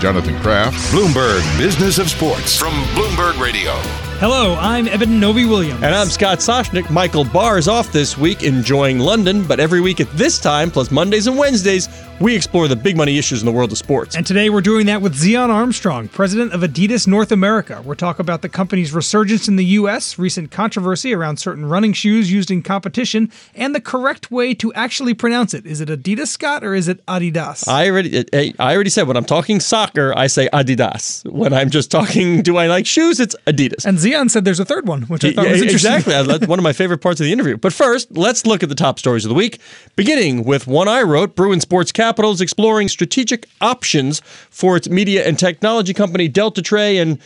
Jonathan Kraft, Bloomberg Business of Sports from Bloomberg Radio. Hello, I'm Eben Novy-Williams. And I'm Scott Soshnick. Michael Barr is off this week enjoying London, but every week at this time, plus Mondays and Wednesdays, we explore the big money issues in the world of sports. And today we're doing that with Zion Armstrong, president of Adidas North America. We're talking about the company's resurgence in the U.S., recent controversy around certain running shoes used in competition, and the correct way to actually pronounce it. Is it Adidas, Scott, or is it Adidas? I already, I I already said when I'm talking soccer, I say Adidas. When I'm just talking, do I like shoes? It's Adidas. and Zion said there's a third one, which I thought Yeah, was interesting. exactly. One of my favorite parts of the interview. But first, let's look at the top stories of the week, beginning with one I wrote Bruin Sports Capital is exploring strategic options for its media and technology company, Deltatre. And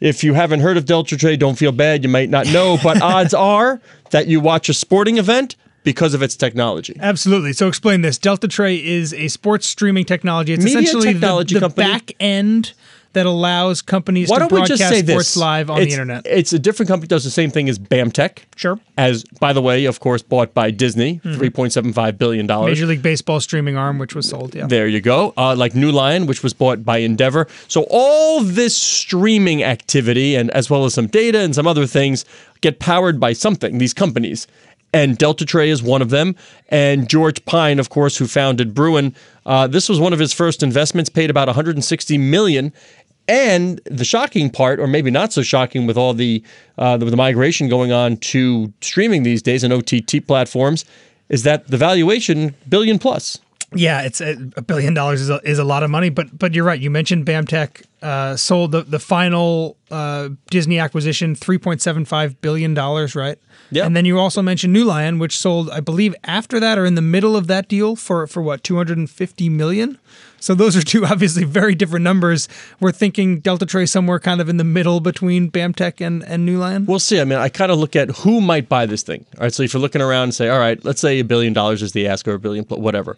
if you haven't heard of Deltatre, don't feel bad. You might not know, but odds are that you watch a sporting event because of its technology. Absolutely. So explain this. Deltatre is a sports streaming technology. It's Media essentially technology the, the back end that allows companies Why to don't we broadcast just say sports this? live on the internet. It's a different company does the same thing as BAMTech. Sure. As by the way, of course, bought by Disney, Mm-hmm. point seven five billion dollars. Major League Baseball streaming arm, which was sold. Yeah. There you go. Uh, like NeuLion, which was bought by Endeavor. So all this streaming activity, and as well as some data and some other things, get powered by something. These companies, and Deltatre is one of them. And George Pyne, of course, who founded Bruin, uh, this was one of his first investments. Paid about 160 million. And the shocking part, or maybe not so shocking, with all the uh, the, the migration going on to streaming these days and OTT platforms, is that the valuation billion plus. Yeah, it's a, a billion dollars is a, is a lot of money, but but you're right. You mentioned BAMTech uh, sold the the final uh, Disney acquisition, three point seven five billion dollars, right? Yeah. And then you also mentioned NeuLion, which sold, I believe, after that or in the middle of that deal for for what two hundred and fifty million. So those are two obviously very different numbers. We're thinking Deltatre somewhere kind of in the middle between BAMTech and and NeuLion. We'll see. I mean, I kind of look at who might buy this thing. All right. So if you're looking around and say, all right, let's say a billion dollars is the ask or a billion, whatever.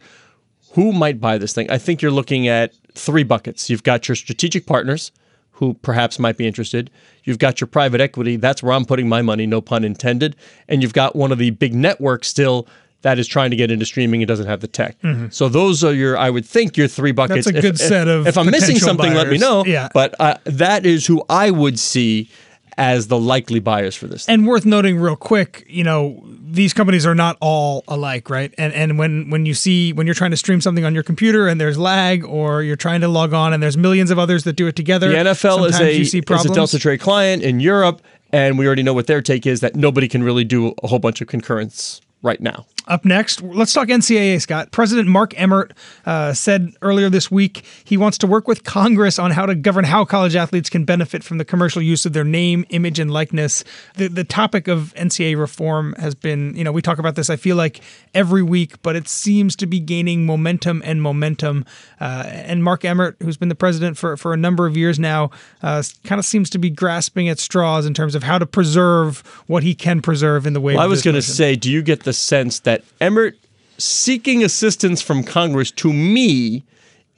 Who might buy this thing? I think you're looking at three buckets. You've got your strategic partners who perhaps might be interested. You've got your private equity. That's where I'm putting my money, no pun intended. And you've got one of the big networks still that is trying to get into streaming and doesn't have the tech. So those are your, I would think, your three buckets. Mm-hmm. That's a good if, set of If I'm missing something, let me know. Yeah. But uh, that is who I would see as the likely buyers for this. and worth noting real quick, you know, these companies are not all alike, right? And and when when you see when you're trying to stream something on your computer and there's lag, or you're trying to log on and there's millions of others that do it together, The NFL is a, you see is a. Deltatre client in Europe, and we already know what their take is that nobody can really do a whole bunch of concurrence right now. Up next, let's talk NCAA, Scott. President Mark Emmert uh, said earlier this week he wants to work with Congress on how to govern how college athletes can benefit from the commercial use of their name, image, and likeness. The, the topic of NCAA reform has been, you know, we talk about this, I feel like, every week, but it seems to be gaining momentum and momentum. Uh, and Mark Emmert, who's been the president for, for a number of years now, uh, kind of seems to be grasping at straws in terms of how to preserve what he can preserve in the way Well, I was going to say, do you get the sense that Emmert seeking assistance from Congress to me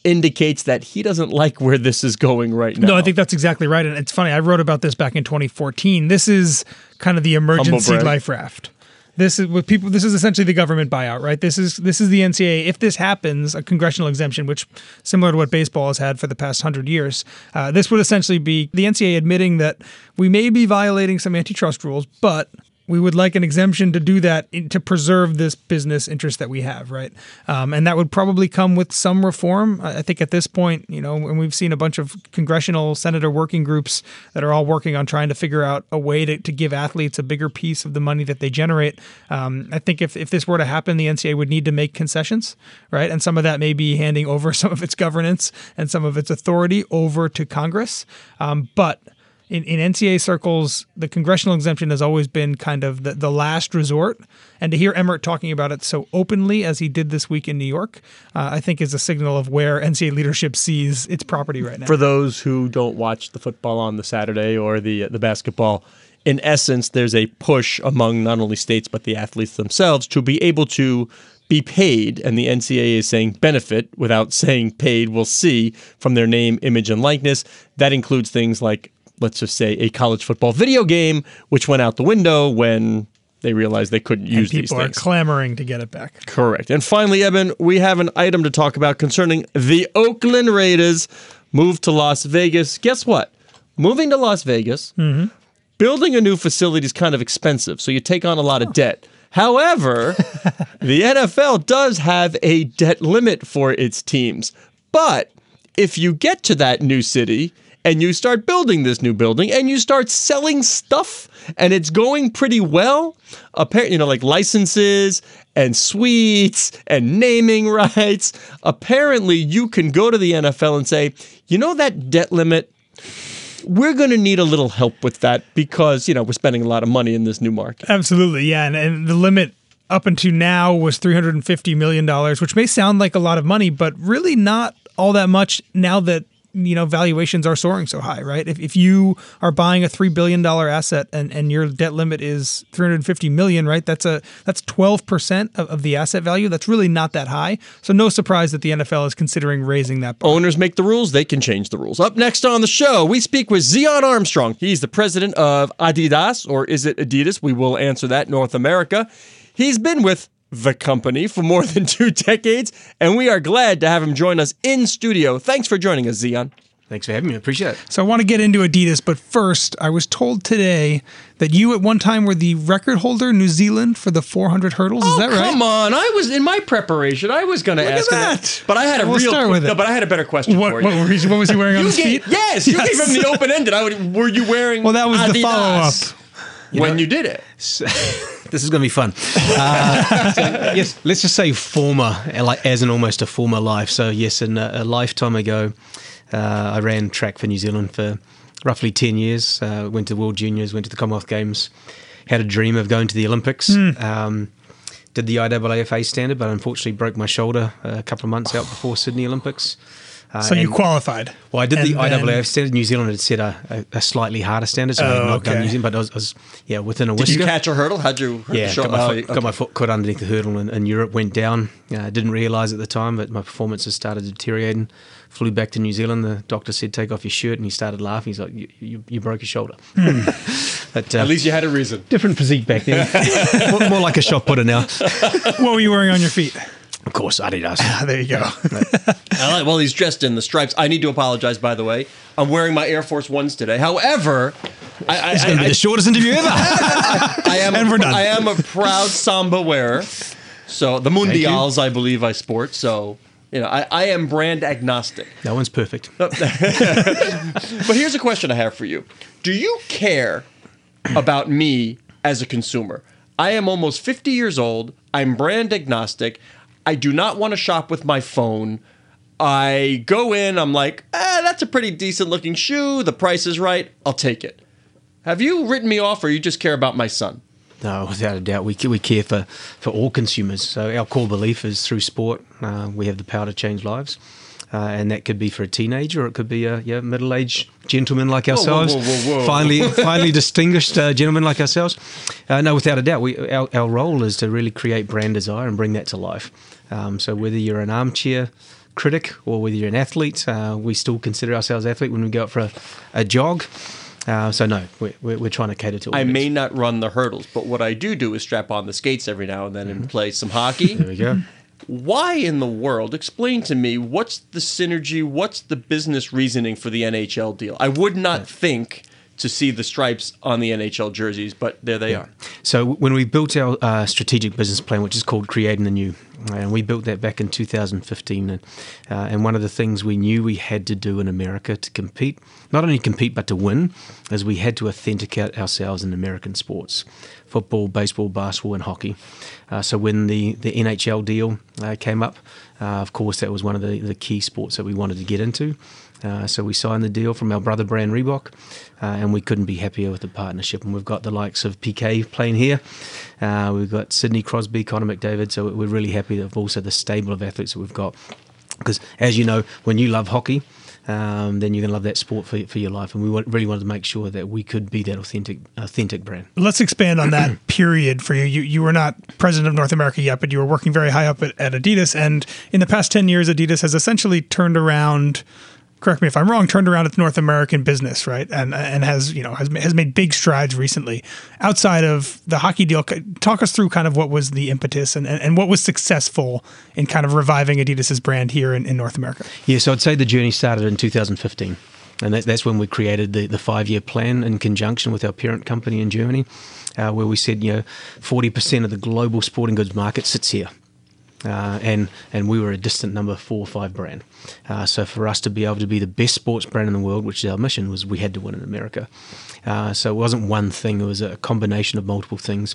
indicates that he doesn't like where this is going right now? No, I think that's exactly right. And it's funny, I wrote about this back in 2014. This is kind of the emergency life raft. This is what people. This is essentially the government buyout, right? This is this is the NCAA. If this happens, a congressional exemption, which similar to what baseball has had for the past hundred years, uh, this would essentially be the NCAA admitting that we may be violating some antitrust rules, but we would like an exemption to do that in- to preserve this business interest that we have, right? Um, and that would probably come with some reform. I think at this point, you know, and we've seen a bunch of congressional senator working groups that are all working on trying to figure out a way to, to give athletes a bigger piece of the money that they generate. Um, I think if, if this were to happen, the NCAA would need to make concessions, right? And some of that may be handing over some of its governance and some of its authority over to Congress. Um, but in, in NCAA circles, the congressional exemption has always been kind of the, the last resort. And to hear Emmert talking about it so openly as he did this week in New York, uh, I think is a signal of where NCAA leadership sees its property right now. For those who don't watch the football on the Saturday or the the basketball, in essence, there's a push among not only states but the athletes themselves to be able to be paid, and the NCAA is saying benefit without saying paid. We'll see from their name, image, and likeness. That includes things like, let's just say, a college football video game, which went out the window when they realized they couldn't use and these people are clamoring to get it back. Correct. And finally, Eben, we have an item to talk about concerning the Oakland Raiders move to Las Vegas. Guess what? Moving to Las Vegas, mm-hmm. building a new facility is kind of expensive, so you take on a lot of debt. However, the NFL does have a debt limit for its teams. But if you get to that new city and you start building this new building and you start selling stuff and it's going pretty well, apparently, you know, like licenses and suites and naming rights, apparently you can go to the NFL and say, you know, that debt limit, we're going to need a little help with that because, you know, we're spending a lot of money in this new market. Absolutely, yeah. And, and the limit up until now was $350 million, which may sound like a lot of money, but really not all that much now that you know valuations are soaring so high, right? If, if you are buying a three billion dollar asset and, and your debt limit is 350 million, right? That's a that's 12 percent of, of the asset value. That's really not that high. So no surprise that the NFL is considering raising that bar. Owners make the rules, they can change the rules. Up next on the show, we speak with Zion Armstrong. He's the president of Adidas, or is it Adidas? We will answer that, North America. He's been with the company for more than two decades, and we are glad to have him join us in studio. Thanks for joining us, Zion. Thanks for having me. I appreciate it. So I want to get into Adidas, but first, I was told today that you at one time were the record holder in New Zealand for the 400 hurdles. Is oh, that right? Oh, Come on, I was in my preparation. I was going to ask him that. but I had a We'll real start with no, it. but I had a better question What, for you. were he- what was he wearing on You his gave, feet? yes, you Yes. gave him the open ended. I would. Were you wearing? Well, that was the Adidas follow-up. when you did it. This is going to be fun. Uh, so, yes, let's just say former, like as in almost a former life. So yes, in a, a lifetime ago, uh, I ran track for New Zealand for roughly ten years. Uh, went to World Juniors, went to the Commonwealth Games, had a dream of going to the Olympics. Um, did the IAAF A standard, but unfortunately broke my shoulder a couple of months out before Sydney Olympics. Uh, So you qualified. Well, I did the And then- IAAF standard. New Zealand had set a, a, a slightly harder standard, so I had Oh, not done okay. New Zealand, but I was, I was yeah within a whisker. Did whisker. you catch a hurdle? How'd you? hurt Yeah, the shoulder? got my, Oh, foot, got my foot caught underneath the hurdle in, in Europe, went down. Uh, didn't realise at the time, but my performance performances started deteriorating. Flew back to New Zealand. The doctor said, "Take off your shirt," and he started laughing. He's like, "You, you, you broke your shoulder." but uh, At least you had a reason. different physique back then. more, more like a shot putter now. What were you wearing on your feet? Of course, Adidas. There you go. I like, well, he's dressed in the stripes. I need to apologize, by the way. I'm wearing my Air Force Ones today. However, I, I, It's going to I, be the shortest interview ever. I am And we're done. I am a proud Samba wearer. So the Mundials, I believe, I sport. So you know, I, I am brand agnostic. That one's perfect. But here's a question I have for you: Do you care about me as a consumer? I am almost 50 years old. I'm brand agnostic. I do not want to shop with my phone. I go in, I'm like, ah, that's a pretty decent looking shoe. The price is right. I'll take it. Have you written me off or you just care about my son? No, without a doubt, we we care for, for all consumers. So our core belief is through sport, uh, we have the power to change lives, uh, and that could be for a teenager, or it could be a yeah, middle-aged gentleman like whoa, ourselves, whoa, whoa, whoa. finally finally distinguished uh, gentlemen like ourselves. Uh, no, without a doubt, we our, our role is to really create brand desire and bring that to life. Um, so whether you're an armchair critic or whether you're an athlete, uh, we still consider ourselves athlete when we go out for a, a jog. Uh, so no, we're, we're, we're trying to cater to. I needs. may not run the hurdles, but what I do do is strap on the skates every now and then and play some hockey. There we go. Why in the world? Explain to me what's the synergy, what's the business reasoning for the NHL deal? I would not think to see the stripes on the NHL jerseys, but there they are. So when we built our uh, strategic business plan, which is called Creating the New, and we built that back in 2015, and, uh, and one of the things we knew we had to do in America to compete, not only compete but to win, is we had to authenticate ourselves in American sports, football, baseball, basketball, and hockey. Uh, so when the the NHL deal uh, came up, uh, of course that was one of the, the key sports that we wanted to get into. Uh, so we signed the deal from our brother brand Reebok, uh, and we couldn't be happier with the partnership. And we've got the likes of PK playing here. Uh, we've got Sidney Crosby, Connor McDavid. So we're really happy of also the stable of athletes that we've got. Because as you know, when you love hockey, um, then you're going to love that sport for, for your life. And we want, really wanted to make sure that we could be that authentic authentic brand. Let's expand on that period for you. You you were not president of North America yet, but you were working very high up at, at Adidas. And in the past 10 years, Adidas has essentially turned around correct me if I'm wrong, turned around its North American business, right? And and has you know has has made big strides recently. Outside of the hockey deal, talk us through kind of what was the impetus and, and, and what was successful in kind of reviving Adidas's brand here in, in North America. Yeah, so I'd say the journey started in 2015. And that, that's when we created the, the five year plan in conjunction with our parent company in Germany, uh, where we said, you know, 40% of the global sporting goods market sits here uh, and and we were a distant number four or five brand. Uh, so for us to be able to be the best sports brand in the world, which is our mission, was we had to win in America. Uh, so it wasn't one thing; it was a combination of multiple things.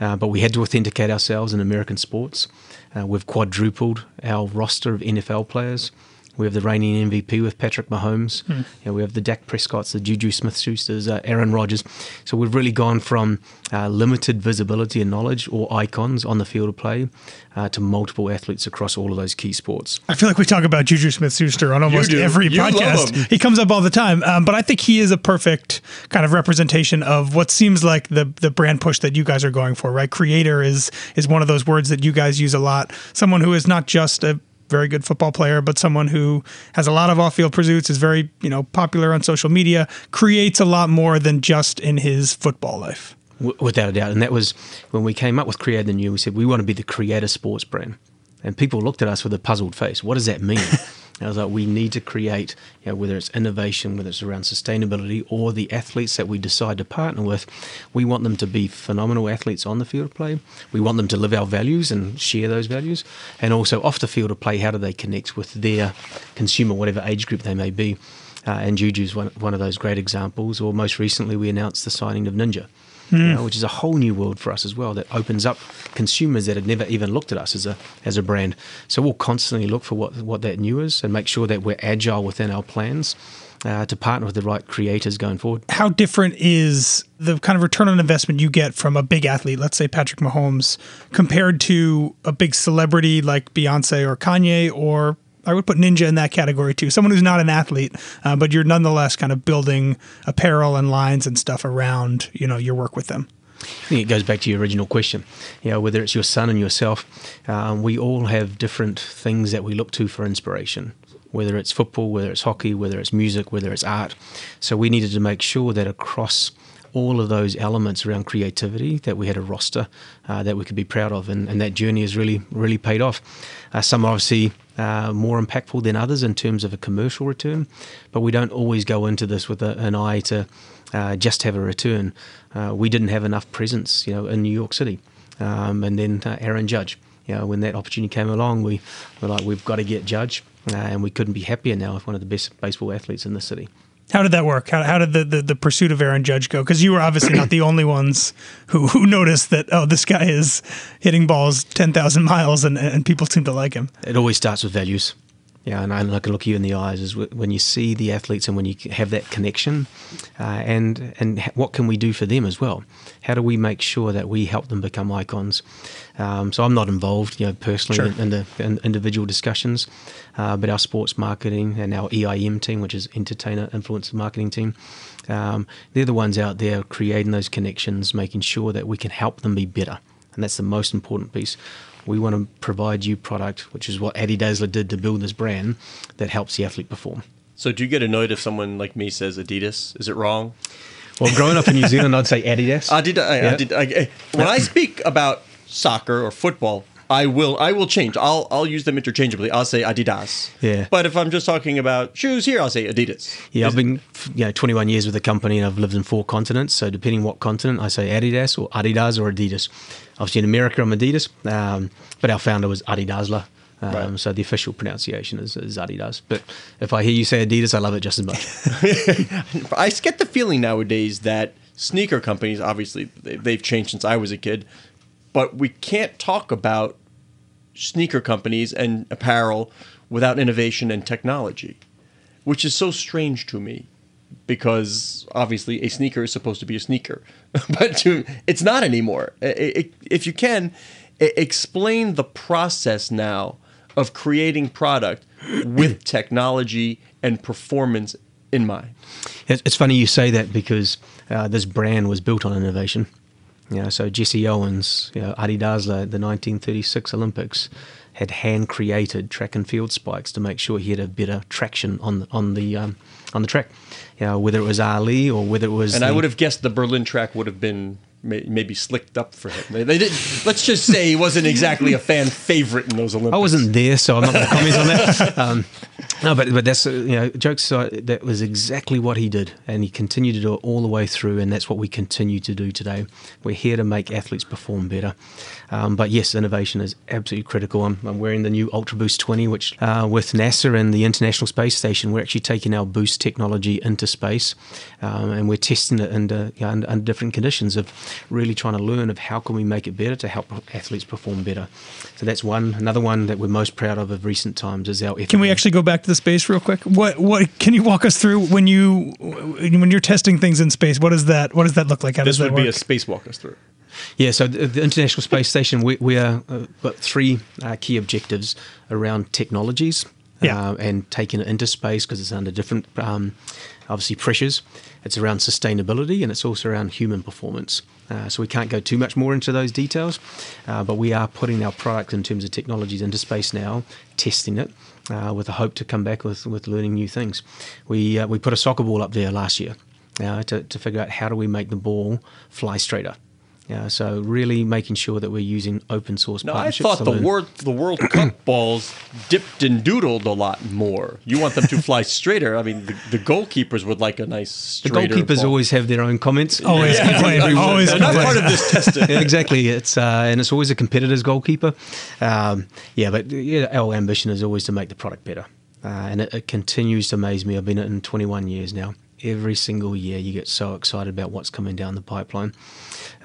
Uh, but we had to authenticate ourselves in American sports. Uh, we've quadrupled our roster of NFL players. We have the reigning MVP with Patrick Mahomes. Hmm. You know, we have the Dak Prescotts, the Juju Smith-Schusters, uh, Aaron Rodgers. So we've really gone from uh, limited visibility and knowledge or icons on the field of play uh, to multiple athletes across all of those key sports. I feel like we talk about Juju Smith-Schuster on almost every you podcast. He comes up all the time, um, but I think he is a perfect kind of representation of what seems like the the brand push that you guys are going for. Right, creator is is one of those words that you guys use a lot. Someone who is not just a very good football player, but someone who has a lot of off-field pursuits, is very you know popular on social media, creates a lot more than just in his football life. Without a doubt, and that was when we came up with Create the New. We said we want to be the creator sports brand, and people looked at us with a puzzled face. What does that mean? I was like, we need to create, you know, whether it's innovation, whether it's around sustainability, or the athletes that we decide to partner with, we want them to be phenomenal athletes on the field of play. We want them to live our values and share those values, and also off the field of play, how do they connect with their consumer, whatever age group they may be. Uh, and Juju's one, one of those great examples. Or most recently, we announced the signing of Ninja mm. you know, which is a whole new world for us as well. That opens up consumers that had never even looked at us as a as a brand. So we'll constantly look for what what that new is and make sure that we're agile within our plans. Uh, to partner with the right creators going forward. How different is the kind of return on investment you get from a big athlete, let's say Patrick Mahomes, compared to a big celebrity like Beyonce or Kanye or I would put Ninja in that category too. Someone who's not an athlete, uh, but you're nonetheless kind of building apparel and lines and stuff around you know your work with them. I think it goes back to your original question. You know, whether it's your son and yourself, um, we all have different things that we look to for inspiration. Whether it's football, whether it's hockey, whether it's music, whether it's art. So we needed to make sure that across all of those elements around creativity that we had a roster uh, that we could be proud of, and, and, that journey has really really paid off. Uh, some obviously uh, more impactful than others in terms of a commercial return, but we don't always go into this with a, an eye to uh, just have a return. Uh, we didn't have enough presence, you know, in New York City, um, and then uh, Aaron Judge. You know, when that opportunity came along, we were like, we've got to get Judge, and we couldn't be happier now with one of the best baseball athletes in the city. How did that work? How, how did the, the, the, pursuit of Aaron Judge go? Because you were obviously not the only ones who, who noticed that, oh, this guy is hitting balls 10,000 miles and, and people seem to like him. It always starts with values. Yeah, and I can look you in the eyes is when you see the athletes and when you have that connection, uh, and and what can we do for them as well? How do we make sure that we help them become icons? Um, so I'm not involved, you know, personally sure. in, in, the in individual discussions, uh, but our sports marketing and our EIM team, which is Entertainer Influencer Marketing Team, um, they're the ones out there creating those connections, making sure that we can help them be better, and that's the most important piece we want to provide you product, which is what Adi Dassler did to build this brand that helps the athlete perform. So, do you get annoyed if someone like me says Adidas? Is it wrong? Well, growing up in New Zealand, I'd say Adidas. I did. I, yeah. I did. I, when I speak about soccer or football, I will I will change. I'll I'll use them interchangeably. I'll say Adidas. Yeah. But if I'm just talking about shoes here, I'll say Adidas. Yeah, I've been you know 21 years with the company and I've lived in four continents. So depending what continent, I say Adidas or Adidas or Adidas. Obviously in America, I'm Adidas, um, but our founder was Adi Dassler. Um, right. So the official pronunciation is, is, Adidas. But if I hear you say Adidas, I love it just as much. I get the feeling nowadays that sneaker companies, obviously, they've changed since I was a kid, but we can't talk about sneaker companies and apparel without innovation and technology. which is so strange to me because obviously a sneaker is supposed to be a sneaker, but to, it's not anymore. If you can, explain the process now of creating product with technology and performance in mind. It's, it's funny you say that because uh, this brand was built on innovation. You know, so Jesse Owens, you know, Adi Dassler, the 1936 Olympics, had hand created track and field spikes to make sure he had a better traction on the, on the um, on the track. You know, whether it was Ali or whether it was And I would have guessed the Berlin track would have been may, maybe slicked up for him. They, they did. Let's just say he wasn't exactly a fan favorite in those Olympics. I wasn't there, so I'm not going to comment on that. Um, no, but but that's uh, you know jokes. aside, that was exactly what he did, and he continued to do it all the way through, and that's what we continue to do today. We're here to make athletes perform better. Um, but yes, innovation is absolutely critical. I'm, I'm wearing the new Ultra Boost 20, which uh, with NASA and the International Space Station, we're actually taking our boost technology into space, um, and we're testing it under, you know, under under different conditions of really trying to learn of how can we make it better to help athletes perform better. So that's one. Another one that we're most proud of of recent times is our. Can we actually go back to the space real quick? What what can you walk us through when you when you're testing things in space? What does that what does that look like? How This does that would be a space walk us through. Yeah, so the, the International Space Station, we, we are uh, got three uh, key objectives around technologies Yeah. uh, and taking it into space because it's under different, um, obviously, pressures. It's around sustainability and it's also around human performance. Uh, so we can't go too much more into those details, uh, but we are putting our product in terms of technologies into space now, testing it. Uh, with a hope to come back with, with learning new things. We, uh, we put a soccer ball up there last year uh, to, to figure out how do we make the ball fly straighter. Yeah, so really making sure that we're using open source No, I partnerships. thought the learn. World the World Cup balls dipped and doodled a lot more. You want them to fly straighter. I mean, the, the goalkeepers would like a nice The straighter. goalkeepers ball. always have their own comments. Always complain. Always They're not part of this testing. Yeah, exactly. It's uh, and it's always a competitor's goalkeeper. Um, yeah, but yeah, our ambition is always to make the product better, uh, and it, it continues to amaze me. I've been in 21 years now. Every single year, you get so excited about what's coming down the pipeline.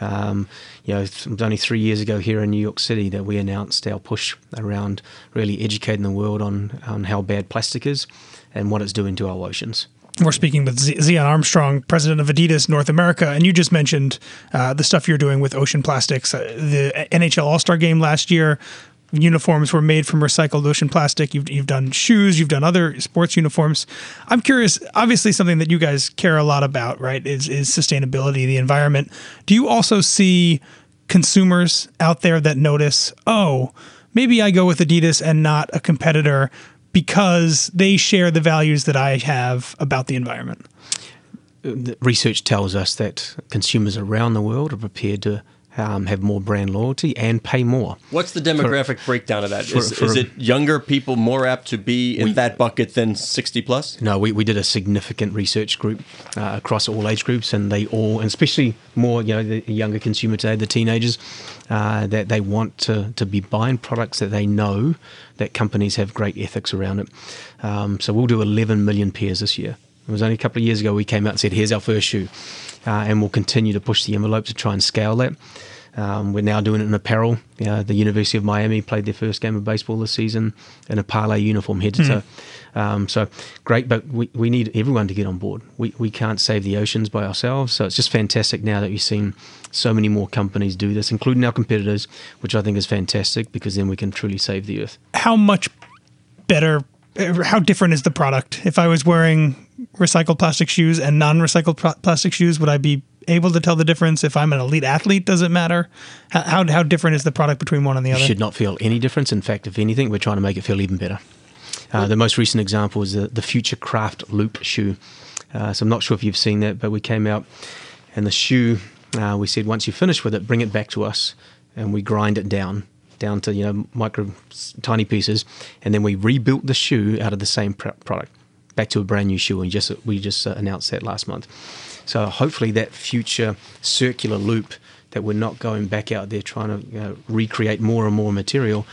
Um, you know, was only three years ago here in New York City that we announced our push around really educating the world on on how bad plastic is and what it's doing to our oceans. We're speaking with Zion Armstrong, president of Adidas North America, and you just mentioned uh, the stuff you're doing with ocean plastics. Uh, the NHL All Star Game last year, uniforms were made from recycled ocean plastic. You've, you've done shoes, you've done other sports uniforms. I'm curious. Obviously, something that you guys care a lot about, right, is is sustainability, the environment. Do you also see consumers out there that notice, oh, maybe I go with Adidas and not a competitor because they share the values that I have about the environment. research tells us that consumers around the world are prepared to um, have more brand loyalty and pay more. What's the demographic breakdown of that? for- Is, for- is it younger people more apt to be in that bucket than 60 plus? No, we, we did a significant research group uh, across all age groups, and they all, and especially more, you know, the younger consumer today, the teenagers, uh, that they want to, to be buying products that they know that companies have great ethics around it. Um, so we'll do 11 million pairs this year. It was only a couple of years ago we came out and said, here's our first shoe. Uh, and we'll continue to push the envelope to try and scale that. Um, we're now doing it in apparel. Uh, the University of Miami played their first game of baseball this season in a Parley uniform head to toe. Um, so great, but we, we need everyone to get on board. We, we can't save the oceans by ourselves. So it's just fantastic now that we've seen so many more companies do this, including our competitors, which I think is fantastic because then we can truly save the earth. How much better, how different is the product? If I was wearing recycled plastic shoes and non recycled pl- plastic shoes, would I be able to tell the difference? If I'm an elite athlete, does it matter? How, how, how different is the product between one and the You other? should not feel any difference. In fact, if anything, we're trying to make it feel even better. Uh, the most recent example is the, the Futurecraft Loop shoe. Uh, so I'm not sure if you've seen that, but we came out and the shoe, uh, we said once you finish with it, bring it back to us, and we grind it down down to you know micro tiny pieces, and then we rebuilt the shoe out of the same pr- product back to a brand new shoe. And just we just uh, announced that last month. So hopefully that future circular loop that we're not going back out there trying to you know, recreate more and more material.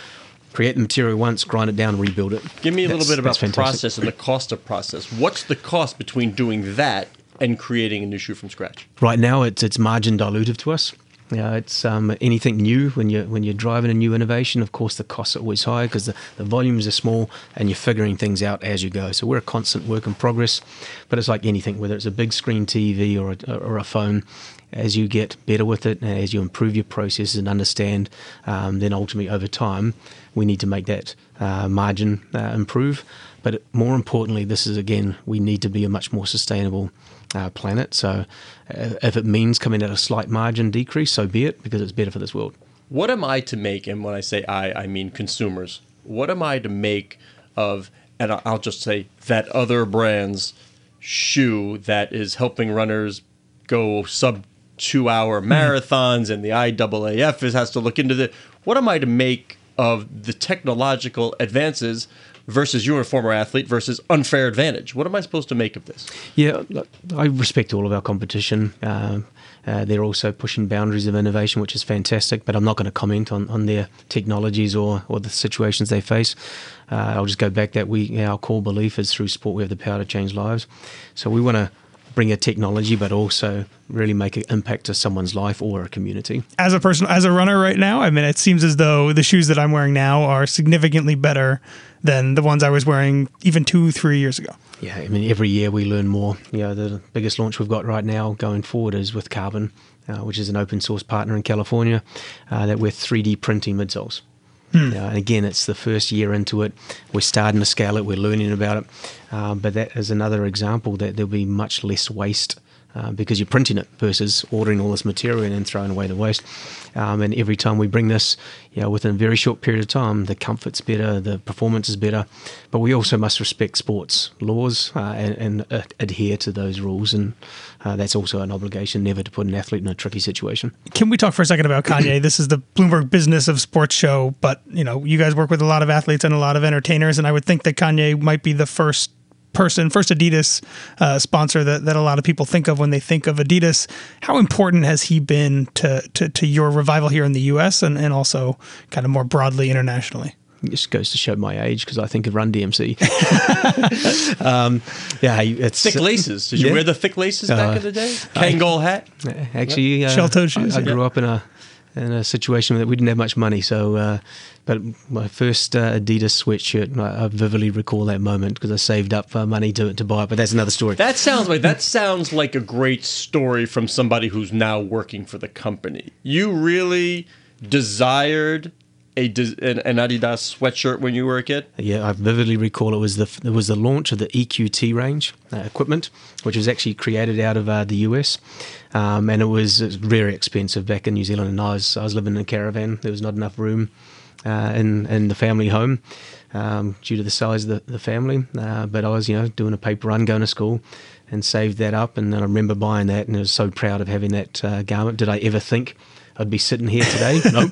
Create the material once, grind it down, rebuild it. Give me a That's- little bit about the process and the cost of process. What's the cost between doing that and creating a new shoe from scratch? Right now, it's it's margin dilutive to us. You know, it's um, anything new when you're when you're driving a new innovation. Of course, the costs are always high because the, the volumes are small, and you're figuring things out as you go. So we're a constant work in progress. But it's like anything, whether it's a big screen TV or a, or a phone. As you get better with it, and as you improve your processes and understand, um, then ultimately over time, we need to make that uh, margin uh, improve. But more importantly, this is again, we need to be a much more sustainable uh, planet. So uh, if it means coming at a slight margin decrease, so be it, because it's better for this world. What am I to make, and when I say I, I mean consumers, what am I to make of, and I'll just say that other brand's shoe that is helping runners go sub two hour marathons and the IAAF has to look into the, what am I to make of the technological advances versus you are a former athlete versus unfair advantage. What am I supposed to make of this? Yeah, I respect all of our competition. Um, uh, they're also pushing boundaries of innovation, which is fantastic. But I'm not going to comment on, on their technologies or, or the situations they face. Uh, I'll just go back that we our core belief is through sport we have the power to change lives. So we want to bring a technology, but also really make an impact to someone's life or a community. As a person, as a runner right now, I mean, it seems as though the shoes that I'm wearing now are significantly better than the ones I was wearing even two, three years ago. Yeah, I mean, every year we learn more. You know, the biggest launch we've got right now going forward is with Carbon, uh, which is an open source partner in California uh, that we're 3D printing midsoles. Uh, and again, it's the first year into it. We're starting to scale it. We're learning about it. Um, but that is another example that there'll be much less waste uh, because you're printing it versus ordering all this material and then throwing away the waste. Um, and every time we bring this, you know, within a very short period of time, the comfort's better, the performance is better. But we also must respect sports laws uh, and, and uh, adhere to those rules. And uh, that's also an obligation never to put an athlete in a tricky situation. Can we talk for a second about Kanye? this is the Bloomberg Business of Sports show, but you know, you guys work with a lot of athletes and a lot of entertainers, and I would think that Kanye might be the first person, first Adidas uh, sponsor that, that a lot of people think of when they think of Adidas. How important has he been to, to, to your revival here in the US and, and also kind of more broadly internationally? This goes to show my age because I think of Run DMC. um, yeah, it's thick laces. Did you yeah. wear the thick laces back uh, in the day? Kangol hat. Actually, uh, shell toe shoes. I, I grew up in a in a situation that we didn't have much money. So, uh, but my first uh, Adidas sweatshirt, I, I, vividly recall that moment because I saved up uh, money to, to buy it. But that's another story. That sounds like that sounds like a great story from somebody who's now working for the company. You really desired a an, Adidas sweatshirt when you were a kid? Yeah, I vividly recall it was the it was the launch of the EQT range uh, equipment, which was actually created out of uh, the US, um, and it was, it was, very expensive back in New Zealand. And I was I was living in a caravan. There was not enough room uh, in in the family home. Um, due to the size of the, the family, uh, but I was, you know, doing a paper run, going to school, and saved that up. And then I remember buying that, and I was so proud of having that uh, garment. Did I ever think I'd be sitting here today. no,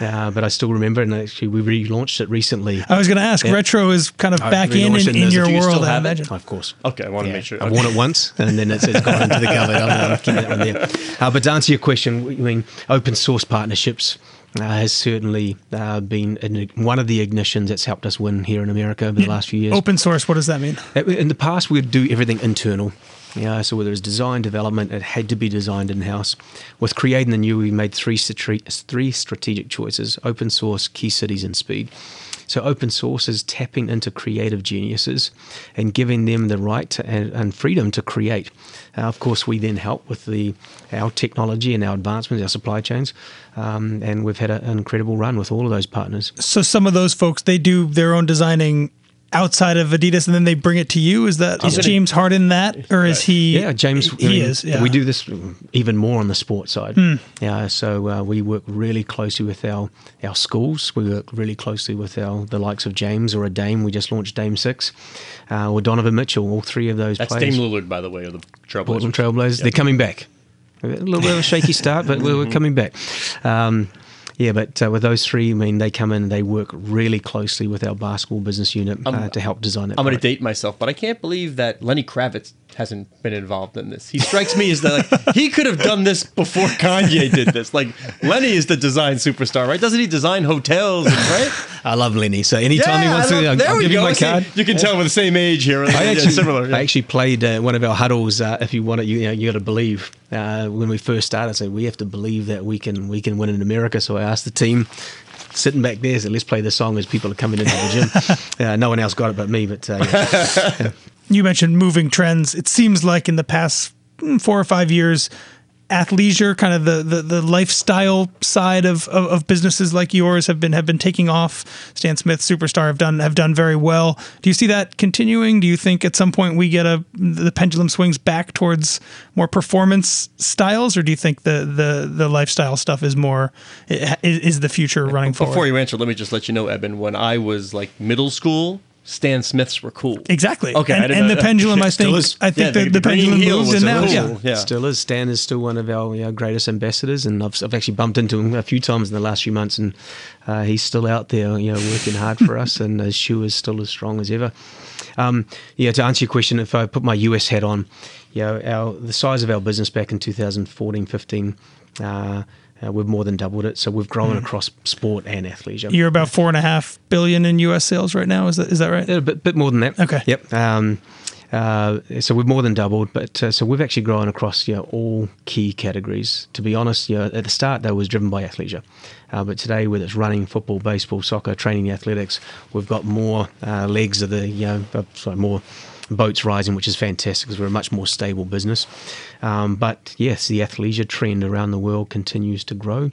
uh, but I still remember, and actually we relaunched it recently. I was going to ask, yeah. retro is kind of back in in, in your you world. I imagine. Of course. Okay, I want to yeah. make sure. I've worn it once, and then it's, it's gone into the cupboard. I'm, I'm keeping that one there. Uh, but to answer your question, I mean, open source partnerships. Uh, has certainly uh, been one of the ignitions that's helped us win here in America over the last few years. Open source, what does that mean? Uh, in the past, we'd do everything internal. Yeah, so whether it's design development, it had to be designed in house. With creating the new, we made three three strategic choices: open source, key cities, and speed. So open source is tapping into creative geniuses and giving them the right to, and, and, freedom to create. Uh, of course, we then help with the our technology and our advancements, our supply chains, um, and we've had a, an incredible run with all of those partners. So some of those folks they do their own designing outside of Adidas, and then they bring it to you. Is that is James Harden that, or is he? Yeah, James. He I mean, is. Yeah. We do this even more on the sports side. Hmm. Yeah, so uh, we work really closely with our our schools. We work really closely with our the likes of James or a Dame. We just launched Dame Six, uh, or Donovan Mitchell. All three of those. That's players. Dame Lillard, by the way, of the Trailblazers. Portland Trailblazers. Yep. They're coming back. A little bit of a shaky start, but we're, we're coming back. Um, yeah, but uh, with those three, I mean, they come in and they work really closely with our basketball business unit uh, to help design it. I'm going to date myself, but I can't believe that Lenny Kravitz hasn't been involved in this. He strikes me as the like he could have done this before Kanye did this. Like Lenny is the design superstar, right? Doesn't he design hotels, and, right? I love Lenny. So anytime he wants love- to, I'll, I'll give you my See, card. You can tell we're the same age here. I Yeah, actually, similar. yeah. I actually played uh, one of our huddles. Uh, if you want to, you, know, you got to believe. Uh, when we first started, I said we have to believe that we can we can win in America. So I asked the team sitting back there, said let's play the song as people are coming into the gym. uh, no one else got it but me. But uh, yeah. You mentioned moving trends. It seems like in the past mm, four or five years, athleisure, kind of the, the, the lifestyle side of, of, of businesses like yours have been have been taking off. Stan Smith, Superstar have done have done very well. Do you see that continuing? Do you think at some point we get a the pendulum swings back towards more performance styles, or do you think the the, the lifestyle stuff is more is, is the future running forward? Before you answer, let me just let you know, Eben. When I was like middle school, Stan Smiths were cool. Exactly. Okay, I And, didn't and know- the pendulum, I think, is. I think Yeah, the, the the pendulum heel moved, was now, yeah. Yeah. Still is. Stan is still one of our you know, greatest ambassadors, and I've, I've actually bumped into him a few times in the last few months, and uh, he's still out there, you know, working hard for us, and his shoe is still as strong as ever. Um, yeah, to answer your question, if I put my US hat on, you know, our the size of our business back in 2014, 15. Uh, uh, we've more than doubled it, so we've grown across sport and athleisure. You're about four and a half billion in U.S. sales right now. Is that is that right? A bit, bit more than that. Okay. Yep. Um, uh, so we've more than doubled, but uh, so we've actually grown across you know, all key categories. To be honest, you know, at the start that was driven by athleisure, uh, but today whether it's running, football, baseball, soccer, training, athletics, we've got more uh, legs of the you know, uh, sorry, more boats rising, which is fantastic because we're a much more stable business. Um, but yes, the athleisure trend around the world continues to grow,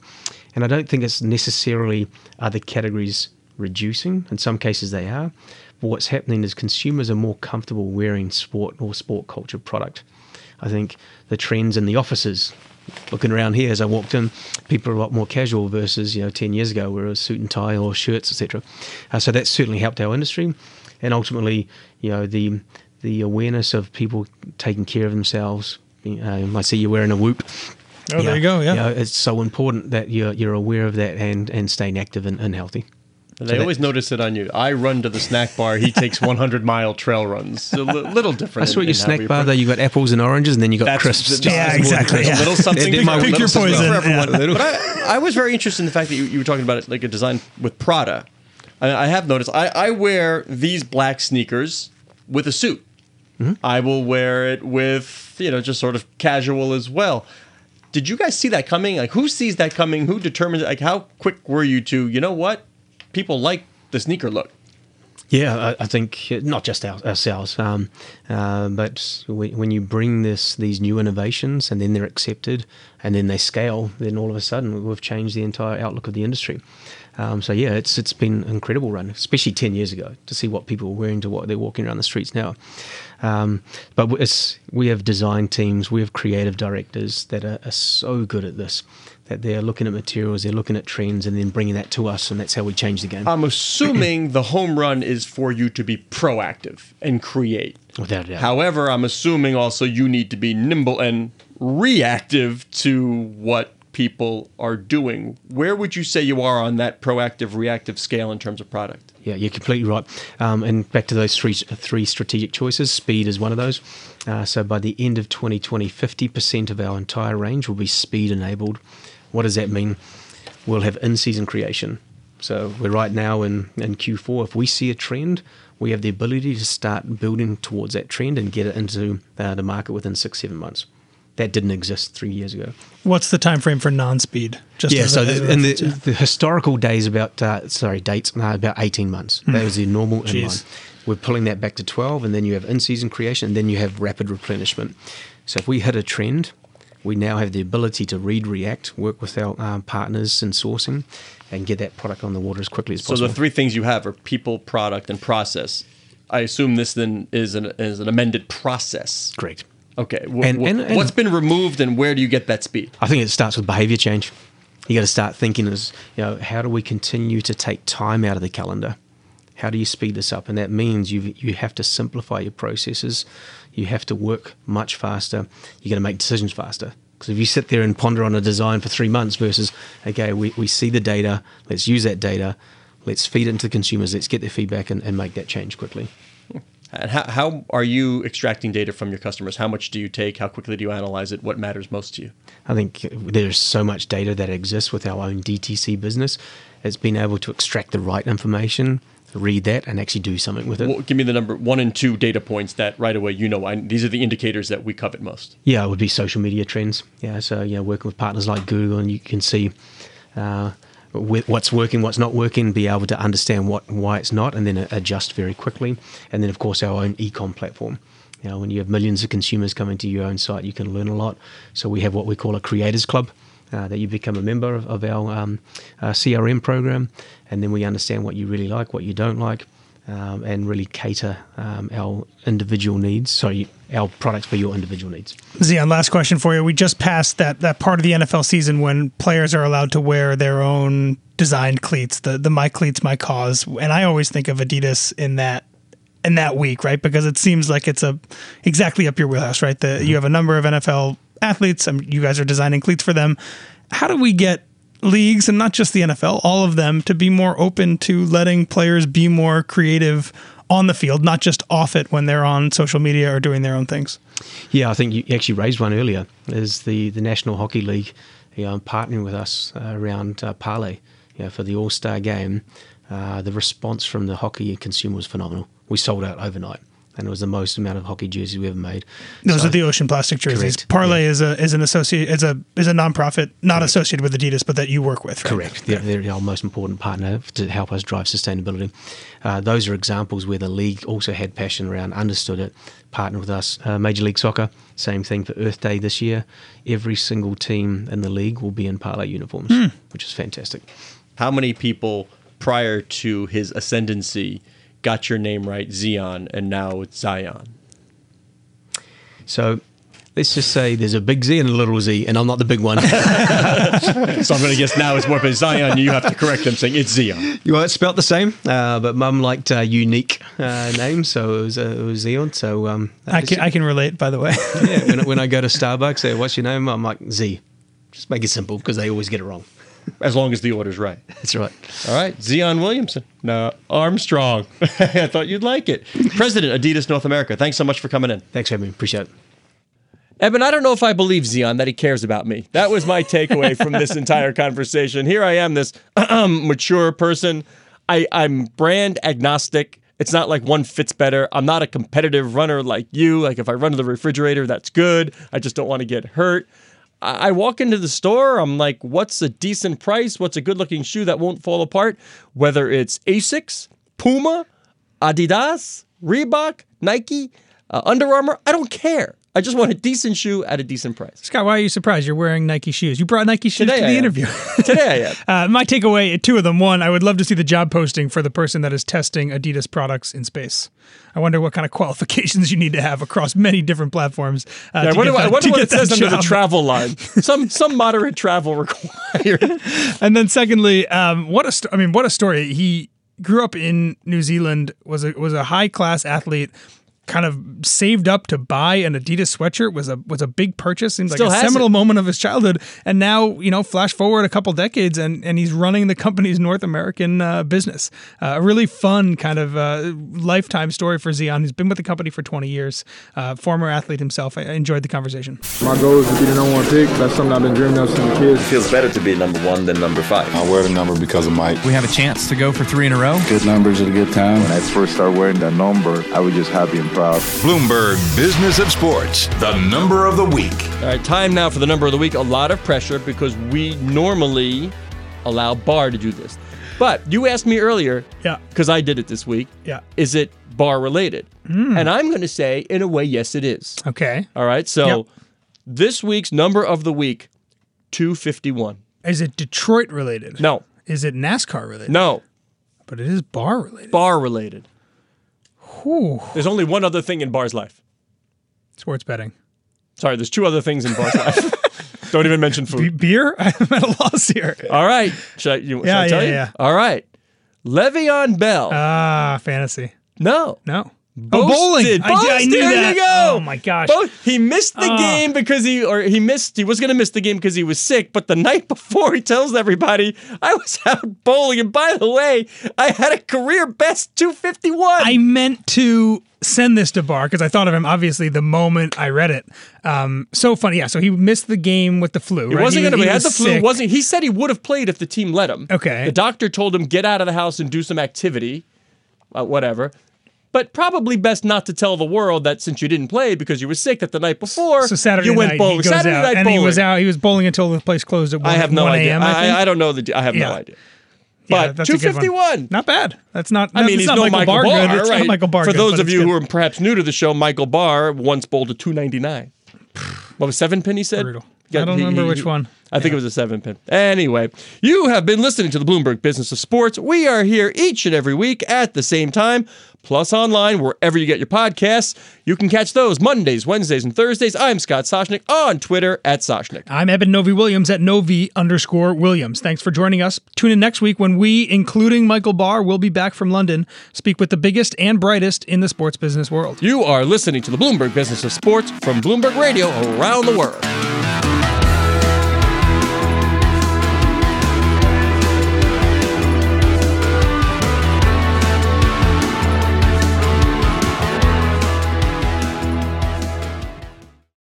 and I don't think it's necessarily other categories reducing. In some cases, they are. But what's happening is consumers are more comfortable wearing sport or sport culture product. I think the trends in the offices, looking around here as I walked in, people are a lot more casual versus you know ten years ago where it was suit and tie or shirts, etc. Uh, so that's certainly helped our industry, and ultimately, you know, the the awareness of people taking care of themselves. Um, I see you're wearing a whoop. Oh, there you go. Yeah. You know, it's so important that you're you're aware of that and and staying active and, and healthy. They that- always notice it on you. I run to the snack bar. He takes 100 mile trail runs. A li- little different. That's what in- your snack bar approach- though. You got apples and oranges, and then you got That's crisps. just- Yeah, just exactly, A little something. Pick my- pick little your something poison, for everyone. yeah. But I, I was very interested in the fact that you, you were talking about it like a design with Prada. I, I have noticed. I, I wear these black sneakers with a suit. Mm-hmm. I will wear it with you know just sort of casual as well. Did you guys see that coming? Like, who sees that coming? Who determines? Like, how quick were you to? You know what? People like the sneaker look. Yeah, I, I think not just our, ourselves, um, uh, but we, when you bring this these new innovations and then they're accepted and then they scale, then all of a sudden we've changed the entire outlook of the industry. Um, so yeah, it's it's been an incredible run, especially ten years ago, to see what people were wearing to what they're walking around the streets now. Um, but it's we have design teams, we have creative directors that are, are so good at this that they're looking at materials, they're looking at trends, and then bringing that to us, and that's how we change the game. I'm assuming the home run is for you to be proactive and create. Without a doubt. However, I'm assuming also you need to be nimble and reactive to what people are doing. Where would you say you are on that proactive reactive scale in terms of product? Yeah, you're completely right. Um, and back to those three three strategic choices, speed is one of those. Uh, so by the end of 2020, 50% of our entire range will be speed enabled. What does that mean? We'll have in season creation. So we're right now in, in Q4. If we see a trend, we have the ability to start building towards that trend and get it into uh, the market within six, seven months. That didn't exist three years ago. What's the time frame for non-speed? Just Yeah, so a- as the, in the, yeah. the historical days about uh, sorry dates uh, about eighteen months. That was the normal Jeez. inline. We're pulling that back to twelve, and then you have in-season creation, and then you have rapid replenishment. So if we hit a trend, we now have the ability to read, react, work with our um, partners in sourcing, and get that product on the water as quickly as possible. So possible. the three things you have are people, product, and process. I assume this then is an is an amended process. Correct. Okay. wh- And- and- and- what's been removed and where do you get that speed? I think it starts with behavior change. You got to start thinking as you know, how do we continue to take time out of the calendar? How do you speed this up? And that means you you have to simplify your processes. You have to work much faster. You got to make decisions faster. Because if you sit there and ponder on a design for three months versus, okay, we, we see the data, let's use that data, let's feed it into the consumers, let's get their feedback and, and make that change quickly. And how, how are you extracting data from your customers? How much do you take? How quickly do you analyze it? What matters most to you? I think there's so much data that exists with our own DTC business. It's been able to extract the right information, read that, and actually do something with it. Well, give me the number one and two data points that right away you know I, these are the indicators that we covet most. Yeah, it would be social media trends. Yeah, so yeah, working with partners like Google, and you can see uh, what's working, what's not working, be able to understand what why it's not, and then adjust very quickly. And then, of course, our own e-com platform. You know, when you have millions of consumers coming to your own site, you can learn a lot. So we have what we call a creators club. Uh, that you become a member of, of our um, uh, CRM program, and then we understand what you really like, what you don't like, um, and really cater um, our individual needs. Sorry, our products for your individual needs. Zion, last question for you. We just passed that that part of the NFL season when players are allowed to wear their own designed cleats, the the my cleats, my cause, and I always think of Adidas in that in that week, right? Because it seems like it's a exactly up your wheelhouse, right? The, You have a number of NFL athletes. Um, you guys are designing cleats for them. How do we get leagues and not just the NFL, all of them to be more open to letting players be more creative on the field, not just off it when they're on social media or doing their own things? Yeah, I think you actually raised one earlier. Is the the National Hockey League, you know, partnering with us uh, around uh, you know, for the All Star game. Uh, the response from the hockey consumer was phenomenal. We sold out overnight, and it was the most amount of hockey jerseys we ever made. Those So- are the ocean plastic jerseys. Correct, Parley is a is an associate is a is a nonprofit not associated with Adidas, but that you work with. Right? Correct. They're, they're our most important partner to help us drive sustainability. Uh, those are examples where the league also had passion around, understood it, partnered with us. Uh, Major League Soccer, same thing for Earth Day this year. Every single team in the league will be in Parley uniforms, which is fantastic. How many people prior to his ascendancy got your name right, Zion, and now it's Zion? So let's just say there's a big Z and a little Z, and I'm not the big one. So I'm going to guess now it's more, but Zion, you have to correct them saying it's Zion. well, it's spelt the same, uh, but Mum liked uh, unique uh, names, so it was, uh, it was Zion. So um, I can I can relate. By the way, yeah, when, when I go to Starbucks, say, "What's your name?" I'm like Z. Just make it simple because they always get it wrong. As long as the order's right. That's right. All right, Zion Williamson. No, Armstrong. I thought you'd like it. President, Adidas North America. Thanks so much for coming in. Thanks for having me. Appreciate it. Eben, I don't know if I believe Zion that he cares about me. That was my takeaway from this entire conversation. Here I am, this mature person. I, I'm brand agnostic. It's not like one fits better. I'm not a competitive runner like you. Like if I run to the refrigerator, that's good. I just don't want to get hurt. I walk into the store, I'm like, what's a decent price? What's a good looking shoe that won't fall apart? Whether it's Asics, Puma, Adidas, Reebok, Nike, uh, Under Armour, I don't care. I just want a decent shoe at a decent price. Scott, why are you surprised? You're wearing Nike shoes. You brought Nike shoes Today to I the interview. Today I am. Uh, my takeaway, two of them. One, I would love to see the job posting for the person that is testing Adidas products in space. I wonder what kind of qualifications you need to have across many different platforms. Uh, I to wonder, get I that- wonder to what it says that under the travel line. Some some moderate travel required. And then secondly, um, what a st- I mean, what a story. He grew up in New Zealand, was a was a high class athlete. Kind of saved up to buy an Adidas sweatshirt was a was a big purchase. Seems Still like a seminal it. moment of his childhood. And now you know, flash forward a couple decades, and and he's running the company's North American uh, business. Uh, a really fun kind of uh, lifetime story for Zion. He's been with the company for 20 years. Uh, former athlete himself. I I enjoyed the conversation. My goal is to be the number one pick. That's something I've been dreaming of since I was a kid. feels better to be number one than number five. I wear the number because of Mike. We have a chance to go for three in a row. Good numbers at a good time. When I first started wearing that number, I was just happy and proud. Bloomberg Business of Sports, the number of the week. All right, time now for the number of the week. A lot of pressure because we normally allow Barr to do this. But you asked me earlier, Yeah. because I did it this week. Yeah. Is it bar related? Hmm. And I'm going to say, in a way, yes, it is. Okay. All right. So Yep. this week's number of the week, 251. Is it Detroit related? No, Is it NASCAR related? no, But it is bar related. bar related. Whew. There's only one other thing in Barr's life. Sports betting. Sorry, there's two other things in Barr's life. Don't even mention food. beer? I'm at a loss here. All right. Should I, you, should Yeah, I tell yeah, you? yeah. All right. Le'Veon Bell. Ah, fantasy. no. No. Both bowling. did. I did- I knew there that. you go. Oh, my gosh. Both. He missed the Oh. game because he or he missed. He was going to miss the game because he was sick. But the night before, he tells everybody, "I was out bowling, and by the way, I had a career best 251." I meant to send this to Barr because I thought of him obviously the moment I read it. Um, so funny, yeah. So he missed the game with the flu. He right? wasn't going to. He, had the flu. sick. Wasn't he? Said he would have played if the team let him. Okay. The doctor told him get out of the house and do some activity, uh, whatever. But probably best not to tell the world that since you didn't play because you were sick that the night before, So Saturday you went night bowling. Saturday out, night and bowling. he was out. He was bowling until the place closed at 1, I have no 1 idea. I, I. I, don't know the. I have Yeah. no idea. But that's one. 251. Not bad. That's not. I mean, it's he's not no Michael, Michael Barr, Barr. Right? not Michael Barr For good, those of you good. who are perhaps new to the show, Michael Barr once bowled a 299. What was seven pin? He said. Brutal. Yeah, I don't he- remember he- which one. I think it was a seven pin. Anyway, you have been listening to the Bloomberg Business of Sports. We are here each and every week at the same time, plus online wherever you get your podcasts. You can catch those Mondays, Wednesdays, and Thursdays. I'm Scott Soshnick on Twitter at Soshnick. I'm Eben Novy-Williams at Novy underscore Williams. Thanks for joining us. Tune in next week when we, including Michael Barr, will be back from London, speak with the biggest and brightest in the sports business world. You are listening to the Bloomberg Business of Sports from Bloomberg Radio around the world.